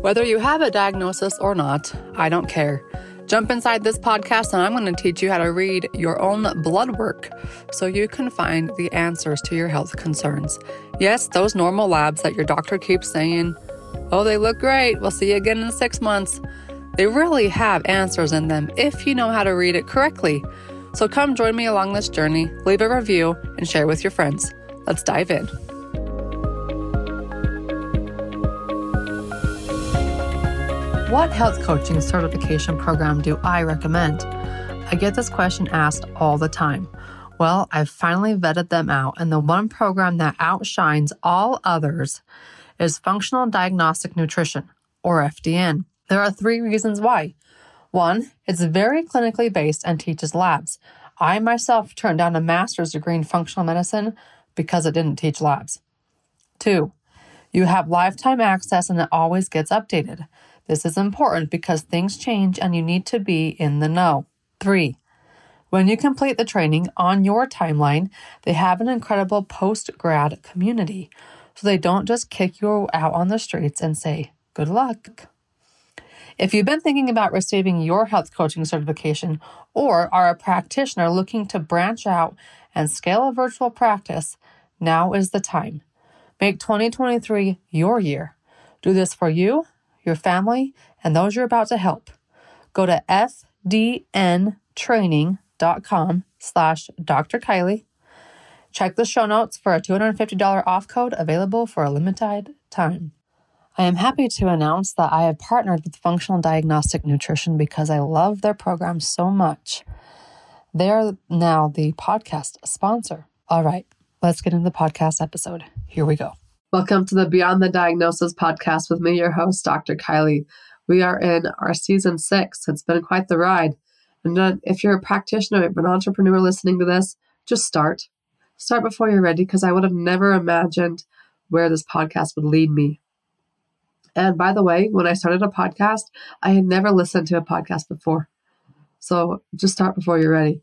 Whether you have a diagnosis or not, I don't care. Jump inside this podcast and I'm going to teach you how to read your own blood work so you can find the answers to your health concerns. Yes, those normal labs that your doctor keeps saying, oh, they look great, we'll see you again in six months. They really have answers in them if you know how to read it correctly. So come join me along this journey, leave a review, and share with your friends. Let's dive in. What health coaching certification program do I recommend? I get this question asked all the time. Well, I've finally vetted them out, and the one program that outshines all others is Functional Diagnostic Nutrition, or FDN. There are three reasons why. One, it's very clinically based and teaches labs. I myself turned down a master's degree in functional medicine because it didn't teach labs. Two, you have lifetime access and it always gets updated. This is important because things change and you need to be in the know. Three, when you complete the training on your timeline, they have an incredible post grad community. So they don't just kick you out on the streets and say, good luck. If you've been thinking about receiving your health coaching certification or are a practitioner looking to branch out and scale a virtual practice, now is the time. Make 2023 your year. Do this for you your family, and those you're about to help. Go to fdntraining.com slash Dr. Kylie. Check the show notes for a $250 off code available for a limited time. I am happy to announce that I have partnered with Functional Diagnostic Nutrition because I love their program so much. They are now the podcast sponsor. All right, let's get into the podcast episode. Here we go. Welcome to the Beyond the Diagnosis podcast with me, your host, Dr. Kylie. We are in our season six. It's been quite the ride. And uh, if you're a practitioner, an entrepreneur listening to this, just start. Start before you're ready because I would have never imagined where this podcast would lead me. And by the way, when I started a podcast, I had never listened to a podcast before. So just start before you're ready.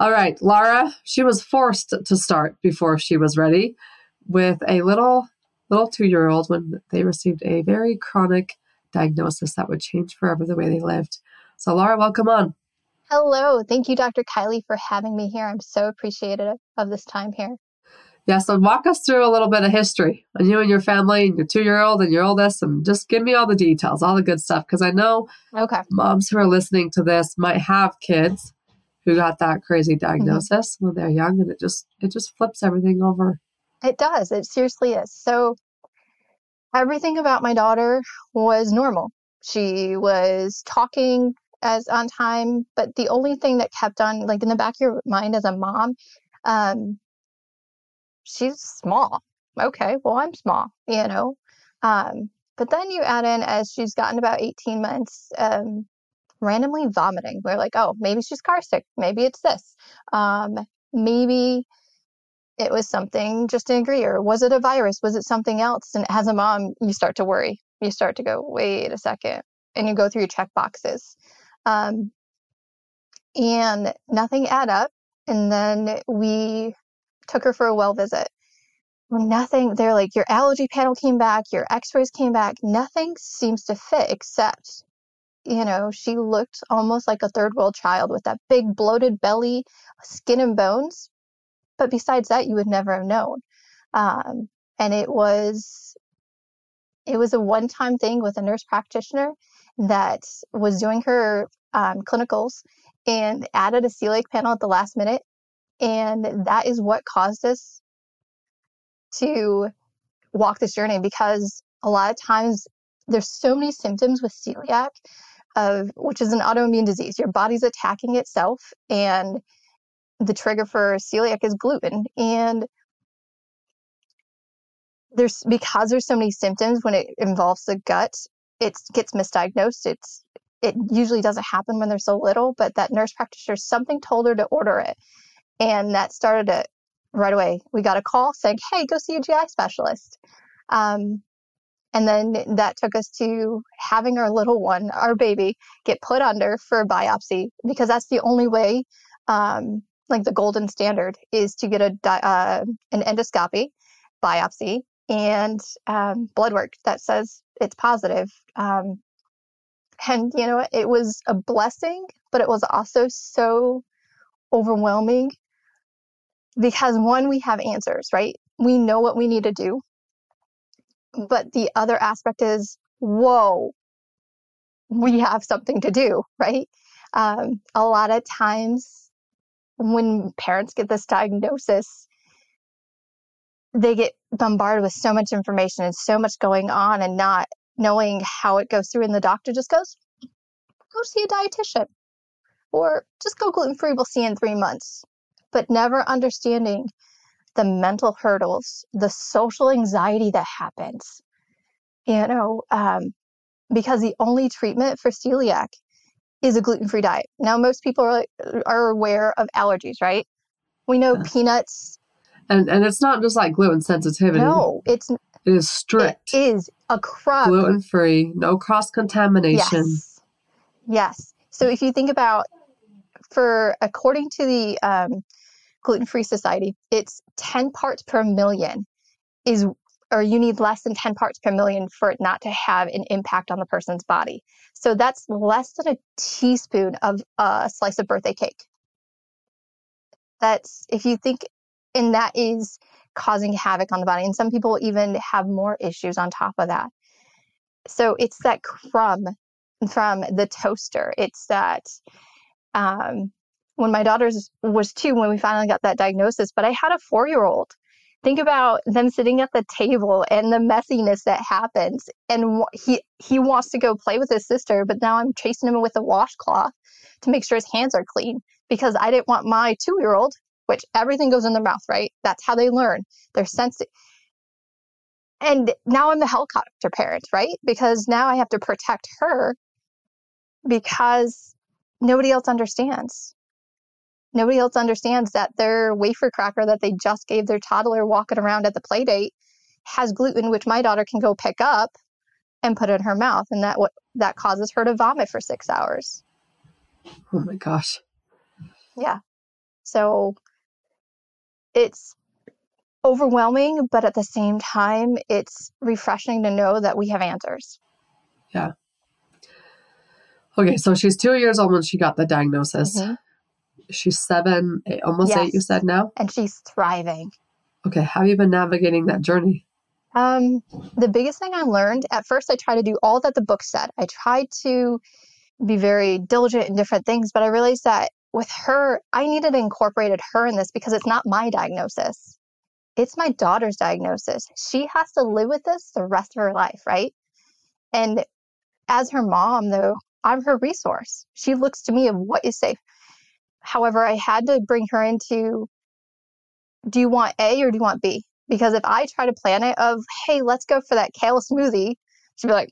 All right, Laura, she was forced to start before she was ready with a little little two year old when they received a very chronic diagnosis that would change forever the way they lived. So, Laura, welcome on. Hello. Thank you, Dr. Kylie, for having me here. I'm so appreciative of this time here. Yeah, so walk us through a little bit of history on you and your family and your two year old and your oldest, and just give me all the details, all the good stuff. Because I know okay. moms who are listening to this might have kids who got that crazy mm-hmm. diagnosis mm-hmm. when they're young, and it just it just flips everything over it does. It seriously is. So everything about my daughter was normal. She was talking as on time, but the only thing that kept on like in the back of your mind as a mom, um, she's small. Okay, well I'm small, you know. Um, but then you add in as she's gotten about 18 months, um, randomly vomiting. We're like, oh, maybe she's car sick. Maybe it's this. Um, maybe it was something just to agree or was it a virus? Was it something else? And as a mom you start to worry. You start to go wait a second and you go through your check boxes. Um, and nothing add up and then we took her for a well visit. Nothing they're like your allergy panel came back your x-rays came back. Nothing seems to fit except you know she looked almost like a third world child with that big bloated belly skin and bones but besides that, you would never have known. Um, and it was it was a one time thing with a nurse practitioner that was doing her um, clinicals and added a celiac panel at the last minute. And that is what caused us to walk this journey because a lot of times there's so many symptoms with celiac of which is an autoimmune disease. Your body's attacking itself and the trigger for celiac is gluten and there's because there's so many symptoms when it involves the gut it gets misdiagnosed it's it usually doesn't happen when they're so little but that nurse practitioner something told her to order it and that started it right away. We got a call saying hey go see a gi specialist. Um, and then that took us to having our little one our baby get put under for a biopsy because that's the only way um, like the golden standard is to get a uh, an endoscopy biopsy and um, blood work that says it's positive. Um, and you know, it was a blessing, but it was also so overwhelming because one, we have answers, right? We know what we need to do. But the other aspect is, whoa, we have something to do, right? Um, a lot of times when parents get this diagnosis, they get bombarded with so much information and so much going on and not knowing how it goes through. And the doctor just goes, go see a dietitian or just go gluten free. We'll see in three months. But never understanding the mental hurdles, the social anxiety that happens, you know, um, because the only treatment for celiac is a gluten free diet. Now, most people are, are aware of allergies, right? We know yeah. peanuts. And, and it's not just like gluten sensitivity. No, it's it is strict. It is a crop. Gluten free, no cross contamination. Yes. Yes. So if you think about, for according to the um, Gluten Free Society, it's 10 parts per million is or you need less than 10 parts per million for it not to have an impact on the person's body. So that's less than a teaspoon of a slice of birthday cake. That's, if you think, and that is causing havoc on the body. And some people even have more issues on top of that. So it's that crumb from the toaster. It's that um, when my daughter was two, when we finally got that diagnosis, but I had a four year old think about them sitting at the table and the messiness that happens. And he he wants to go play with his sister but now i'm chasing him with a washcloth to make sure his hands are clean because i didn't want my two year old which everything goes in their mouth right? That's how they learn. They're sensitive and now i'm the helicopter parent right? Because now i have to protect her because nobody else understands Nobody else understands that their wafer cracker that they just gave their toddler walking around at the play date has gluten, which my daughter can go pick up and put in her mouth, and that what that causes her to vomit for six hours. Oh my gosh. Yeah. So it's overwhelming, but at the same time, it's refreshing to know that we have answers. Yeah. Okay, so she's two years old when she got the diagnosis. Mm-hmm she's seven, eight, almost yes. eight, you said now? And she's thriving. Okay. How have you been navigating that journey? Um, the biggest thing I learned at first, I tried to do all that the book said. I tried to be very diligent in different things, but I realized that with her, I needed to incorporate her in this because it's not my diagnosis. It's my daughter's diagnosis. She has to live with this the rest of her life, right? And as her mom, though, I'm her resource. She looks to me of what is safe. However, I had to bring her into do you want A or do you want B? Because if I try to plan it of, hey, let's go for that kale smoothie, she'd be like,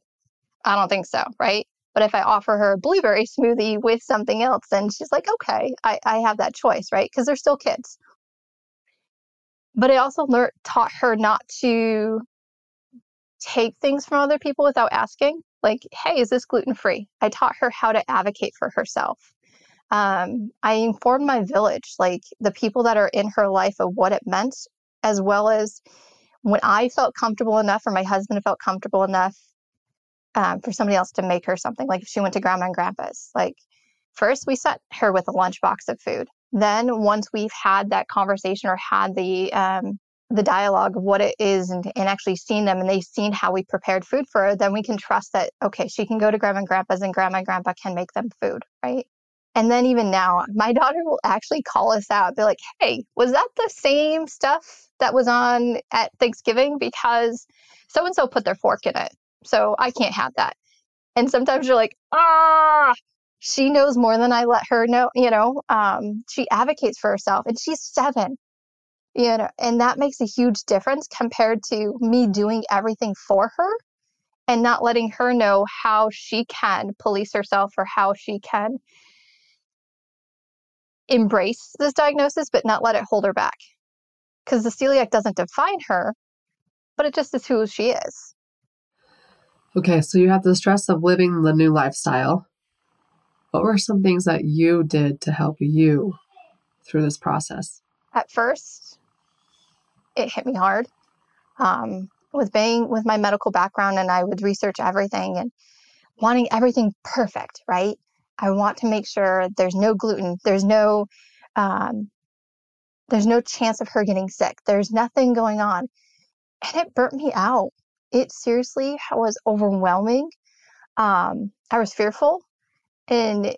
I don't think so, right? But if I offer her a blueberry smoothie with something else, then she's like, okay, I, I have that choice, right? Because they're still kids. But I also learned, taught her not to take things from other people without asking. Like, hey, is this gluten free? I taught her how to advocate for herself um, I informed my village, like the people that are in her life, of what it meant, as well as when I felt comfortable enough, or my husband felt comfortable enough um, for somebody else to make her something. Like if she went to grandma and grandpa's, like first we set her with a lunchbox of food. Then once we've had that conversation or had the um, the dialogue of what it is and, and actually seen them and they've seen how we prepared food for her, then we can trust that okay, she can go to grandma and grandpa's and grandma and grandpa can make them food, right? And then even now, my daughter will actually call us out. They're like, hey, was that the same stuff that was on at Thanksgiving? Because so and so put their fork in it. So I can't have that. And sometimes you're like, ah, she knows more than I let her know. You know, um, she advocates for herself and she's seven. You know, and that makes a huge difference compared to me doing everything for her and not letting her know how she can police herself or how she can embrace this diagnosis, but not let it hold her back. Because the celiac doesn't define her, but it just is who she is. Okay, so you have the stress of living the new lifestyle. What were some things that you did to help you through this process? At first, it hit me hard. Um, with being with my medical background and I would research everything and wanting everything perfect, right? I want to make sure there's no gluten, there's no um, there's no chance of her getting sick. There's nothing going on. And it burnt me out. It seriously was overwhelming. Um, I was fearful. And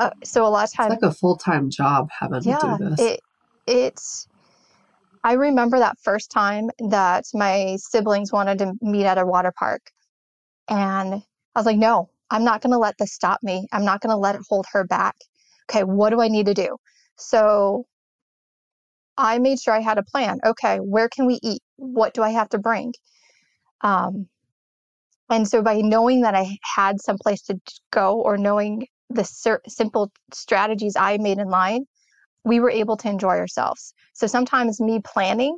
uh, so a lot of times it's like a full-time job having yeah, to do this. It it's I remember that first time that my siblings wanted to meet at a water park. And I was like, no, I'm not going to let this stop me. I'm not going to let it hold her back. Okay, what do I need to do? So I made sure I had a plan. Okay, where can we eat? What do I have to bring? Um, and so by knowing that I had some place to go or knowing the simple strategies I made in line, we were able to enjoy ourselves. So sometimes me planning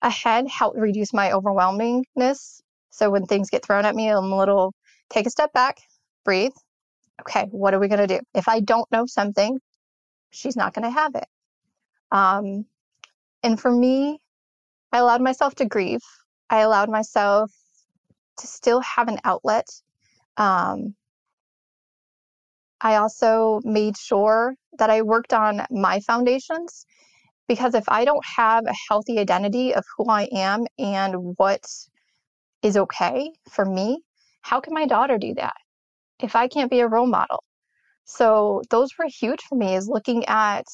ahead helped reduce my overwhelmingness. So when things get thrown at me, I'm a little take a step back, breathe. Okay, what are we going to do? If I don't know something, she's not going to have it. Um, and for me, I allowed myself to grieve. I allowed myself to still have an outlet. Um, I also made sure that I worked on my foundations because if I don't have a healthy identity of who I am and what is okay for me, how can my daughter do that if I can't be a role model? So those were huge for me is looking at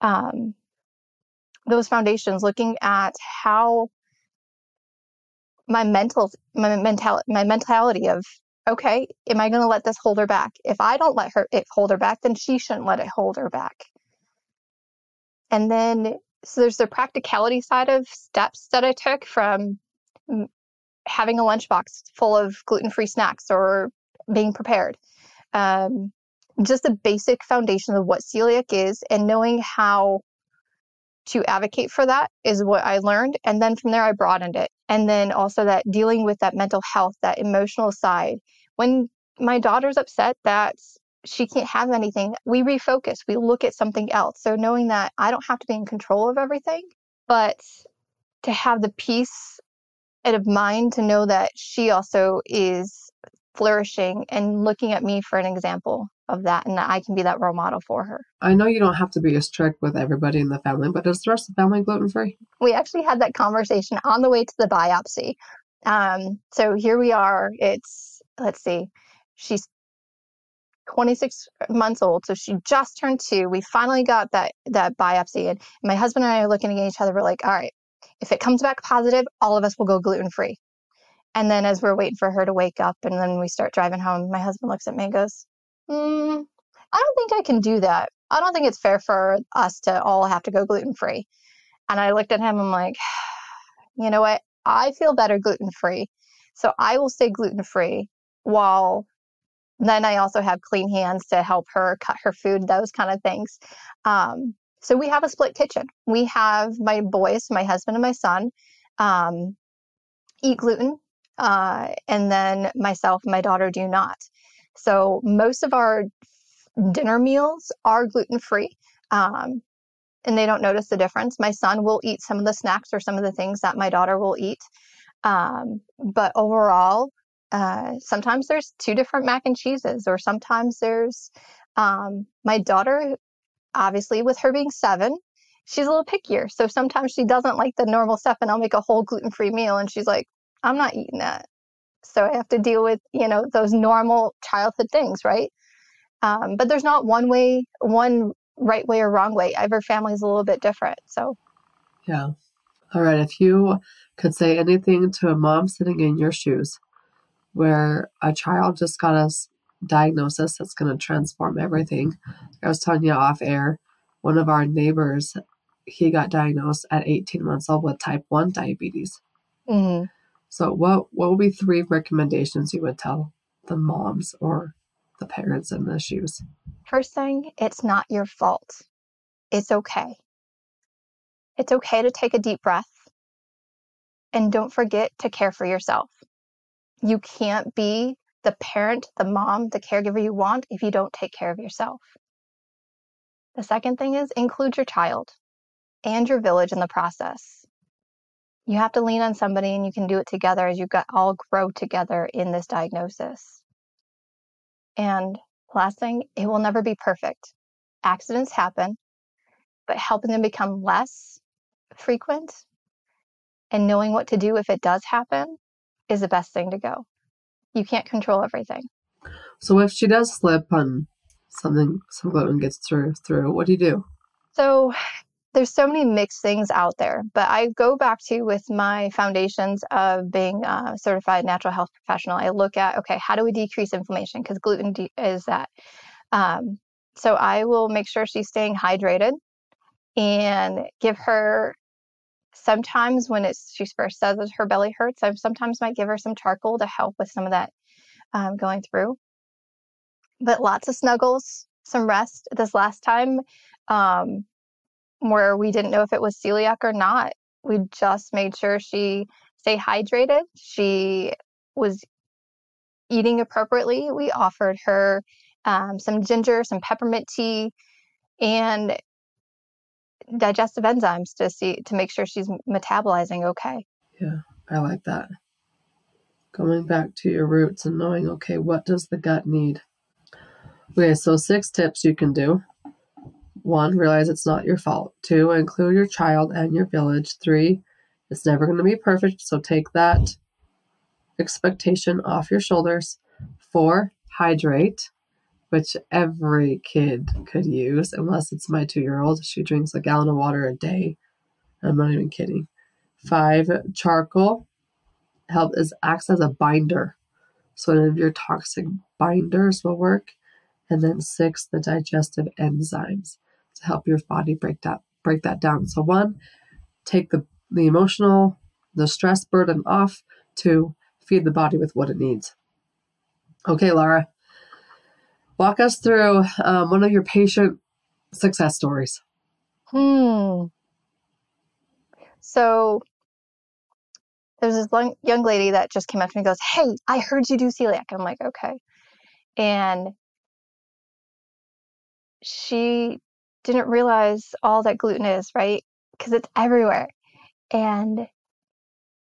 um, those foundations, looking at how my mental my mental my mentality of okay, am I going to let this hold her back? If I don't let her it hold her back, then she shouldn't let it hold her back. And then so there's the practicality side of steps that I took from having a lunchbox full of gluten-free snacks or being prepared. Um, just the basic foundation of what celiac is and knowing how to advocate for that is what I learned. And then from there, I broadened it. And then also that dealing with that mental health, that emotional side. When my daughter's upset that she can't have anything, we refocus, we look at something else. So knowing that I don't have to be in control of everything, but to have the peace of mind to know that she also is flourishing and looking at me for an example of that and that I can be that role model for her. I know you don't have to be as strict with everybody in the family, but is the rest of the family gluten free? We actually had that conversation on the way to the biopsy. Um, so here we are. It's, let's see, she's 26 months old. So she just turned two. We finally got that, that biopsy. And my husband and I are looking at each other. We're like, all right, if it comes back positive, all of us will go gluten free. And then as we're waiting for her to wake up and then we start driving home, my husband looks at me and goes, mm, I don't think I can do that. I don't think it's fair for us to all have to go gluten free. And I looked at him, I'm like, you know what? I feel better gluten free. So I will stay gluten free while then I also have clean hands to help her cut her food, those kind of things. Um, so we have a split kitchen. We have my boys, my husband and my son, um, eat gluten, uh, and then myself and my daughter do not. So most of our dinner meals are gluten free. Um, and they don't notice the difference. My son will eat some of the snacks or some of the things that my daughter will eat. Um, but overall, uh, sometimes there's two different mac and cheeses, or sometimes there's um, my daughter, obviously, with her being seven, she's a little pickier. So sometimes she doesn't like the normal stuff, and I'll make a whole gluten free meal, and she's like, I'm not eating that. So I have to deal with, you know, those normal childhood things, right? Um, but there's not one way, one right way or wrong way. Every family is a little bit different. So, yeah. All right. If you could say anything to a mom sitting in your shoes where a child just got a diagnosis that's going to transform everything, I was telling you off air, one of our neighbors, he got diagnosed at 18 months old with type 1 diabetes. Mm-hmm. So, what what would be three recommendations you would tell the moms or the parents in the shoes? First thing, it's not your fault. It's okay. It's okay to take a deep breath. And don't forget to care for yourself. You can't be the parent, the mom, the caregiver you want if you don't take care of yourself. The second thing is include your child and your village in the process. You have to lean on somebody and you can do it together as you all grow together in this diagnosis. And last thing, it will never be perfect. Accidents happen, but helping them become less frequent and knowing what to do if it does happen is the best thing to go. You can't control everything. So if she does slip on something, some gluten gets through through, what do you do? So there's so many mixed things out there, but I go back to with my foundations of being a certified natural health professional. I look at okay, how do we decrease inflammation? Because gluten de- is that. Um, so I will make sure she's staying hydrated and give her. Sometimes when it's she first says that her belly hurts, I sometimes might give her some charcoal to help with some of that um, going through. But lots of snuggles, some rest. This last time, um, where we didn't know if it was celiac or not. We just made sure she stay hydrated. She was eating appropriately. We offered her um, some ginger, some peppermint tea, and digestive enzymes to see to make sure she's metabolizing okay. Yeah, I like that. Going back to your roots and knowing, okay, what does the gut need? Okay, so six tips you can do. One, realize it's not your fault. Two, include your child and your village. Three, it's never going to be perfect, so take that expectation off your shoulders. Four, hydrate, which every kid could use, unless it's my two year old. She drinks a gallon of water a day. I'm not even kidding. Five, charcoal help is acts as a binder. So one of your toxic binders will work. And then six, the digestive enzymes to help your body break that break that down. So one, take the the emotional, the stress burden off. Two, feed the body with what it needs. Okay, Laura, walk us through um, one of your patient success stories. Hmm. So there's this young lady that just came up to me and goes, Hey, I heard you do celiac. I'm like, okay. And she didn't realize all that gluten is, right? Because it's everywhere. And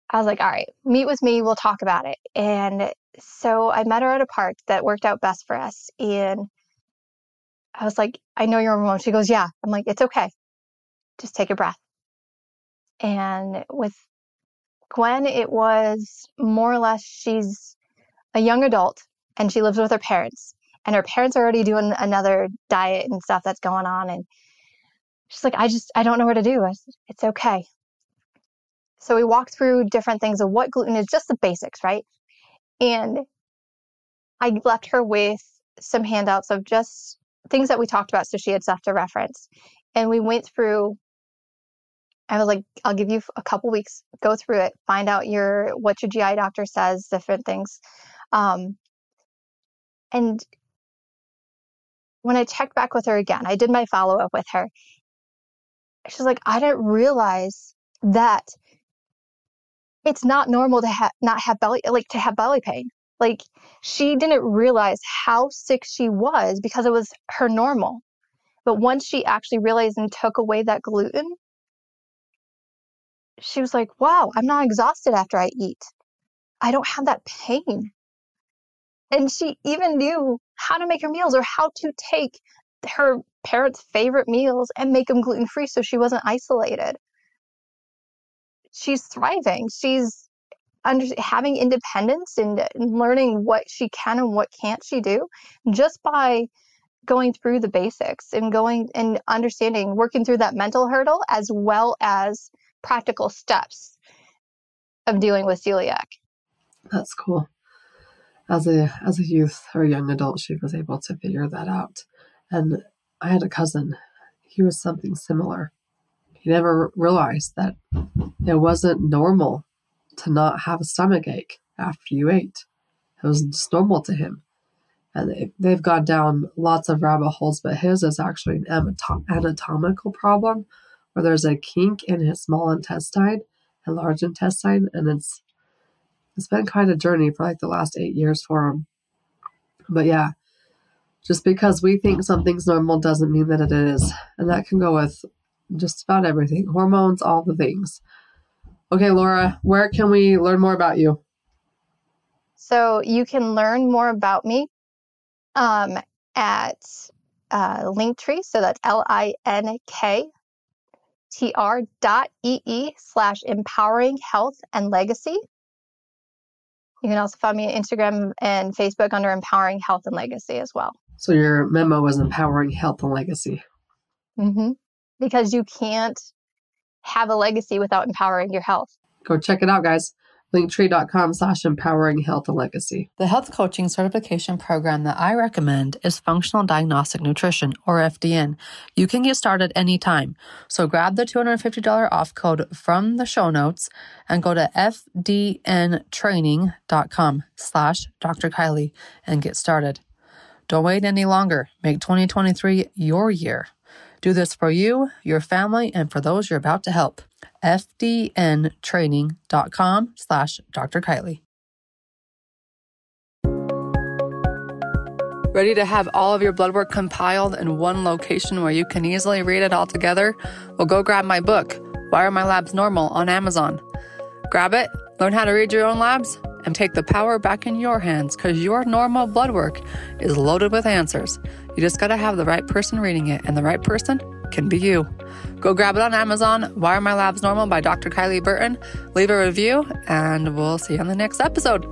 I was like, all right, meet with me. We'll talk about it. And so I met her at a park that worked out best for us. And I was like, I know you're overwhelmed. She goes, yeah. I'm like, it's okay. Just take a breath. And with Gwen, it was more or less she's a young adult and she lives with her parents and her parents are already doing another diet and stuff that's going on and she's like i just i don't know what to do I said, it's okay so we walked through different things of what gluten is just the basics right and i left her with some handouts of just things that we talked about so she had stuff to reference and we went through I was like, I'll give you a couple weeks, go through it, find out your what your GI doctor says, different things. Um, and when I checked back with her again, I did my follow up with her. She's like, I didn't realize that it's not normal to have not have belly like to have belly pain. Like she didn't realize how sick she was because it was her normal. But once she actually realized and took away that gluten, she was like, wow, I'm not exhausted after I eat. I don't have that pain. And she even knew how to make her meals or how to take her parents' favorite meals and make them gluten free so she wasn't isolated. She's thriving. She's under, having independence and, learning what she can and what can't she do just by going through the basics and going and understanding, working through that mental hurdle as well as practical steps of dealing with celiac. That's cool as a as a youth or young adult, she was able to figure that out. And I had a cousin; he was something similar. He never realized that it wasn't normal to not have a stomach ache after you ate. It was just normal to him. And they've gone down lots of rabbit holes, but his is actually an anatomical problem where there's a kink in his small intestine and large intestine, and it's it's been quite a journey for like the last eight years for him. But yeah, just because we think something's normal doesn't mean that it is. And that can go with just about everything hormones, all the things. Okay, Laura, where can we learn more about you? So you can learn more about me um, at uh, Linktree. So that's L I N K T R dot E E slash empowering health and legacy. You can also find me on Instagram and Facebook under Empowering Health and Legacy as well. So your memo was Empowering Health and Legacy. Mm-hmm. Because you can't have a legacy without empowering your health. Go check it out, guys linktree.com slash empowering health and legacy. The health coaching certification program that I recommend is Functional Diagnostic Nutrition, or FDN. You can get started anytime. So grab the $250 off code from the show notes and go to fdntraining.com slash Dr. Kylie and get started. Don't wait any longer. Make 2023 your year. Do this for you, your family, and for those you're about to help fdntraining.com slash Dr. Kylie. Ready to have all of your blood work compiled in one location where you can easily read it all together? Well, go grab my book, Why Are My Labs Normal, on Amazon. Grab it, learn how to read your own labs, and take the power back in your hands because your normal blood work is loaded with answers. You just got to have the right person reading it, and the right person can be you. Go grab it on Amazon. Why Are My Labs Normal by Dr. Kylie Burton. Leave a review, and we'll see you on the next episode.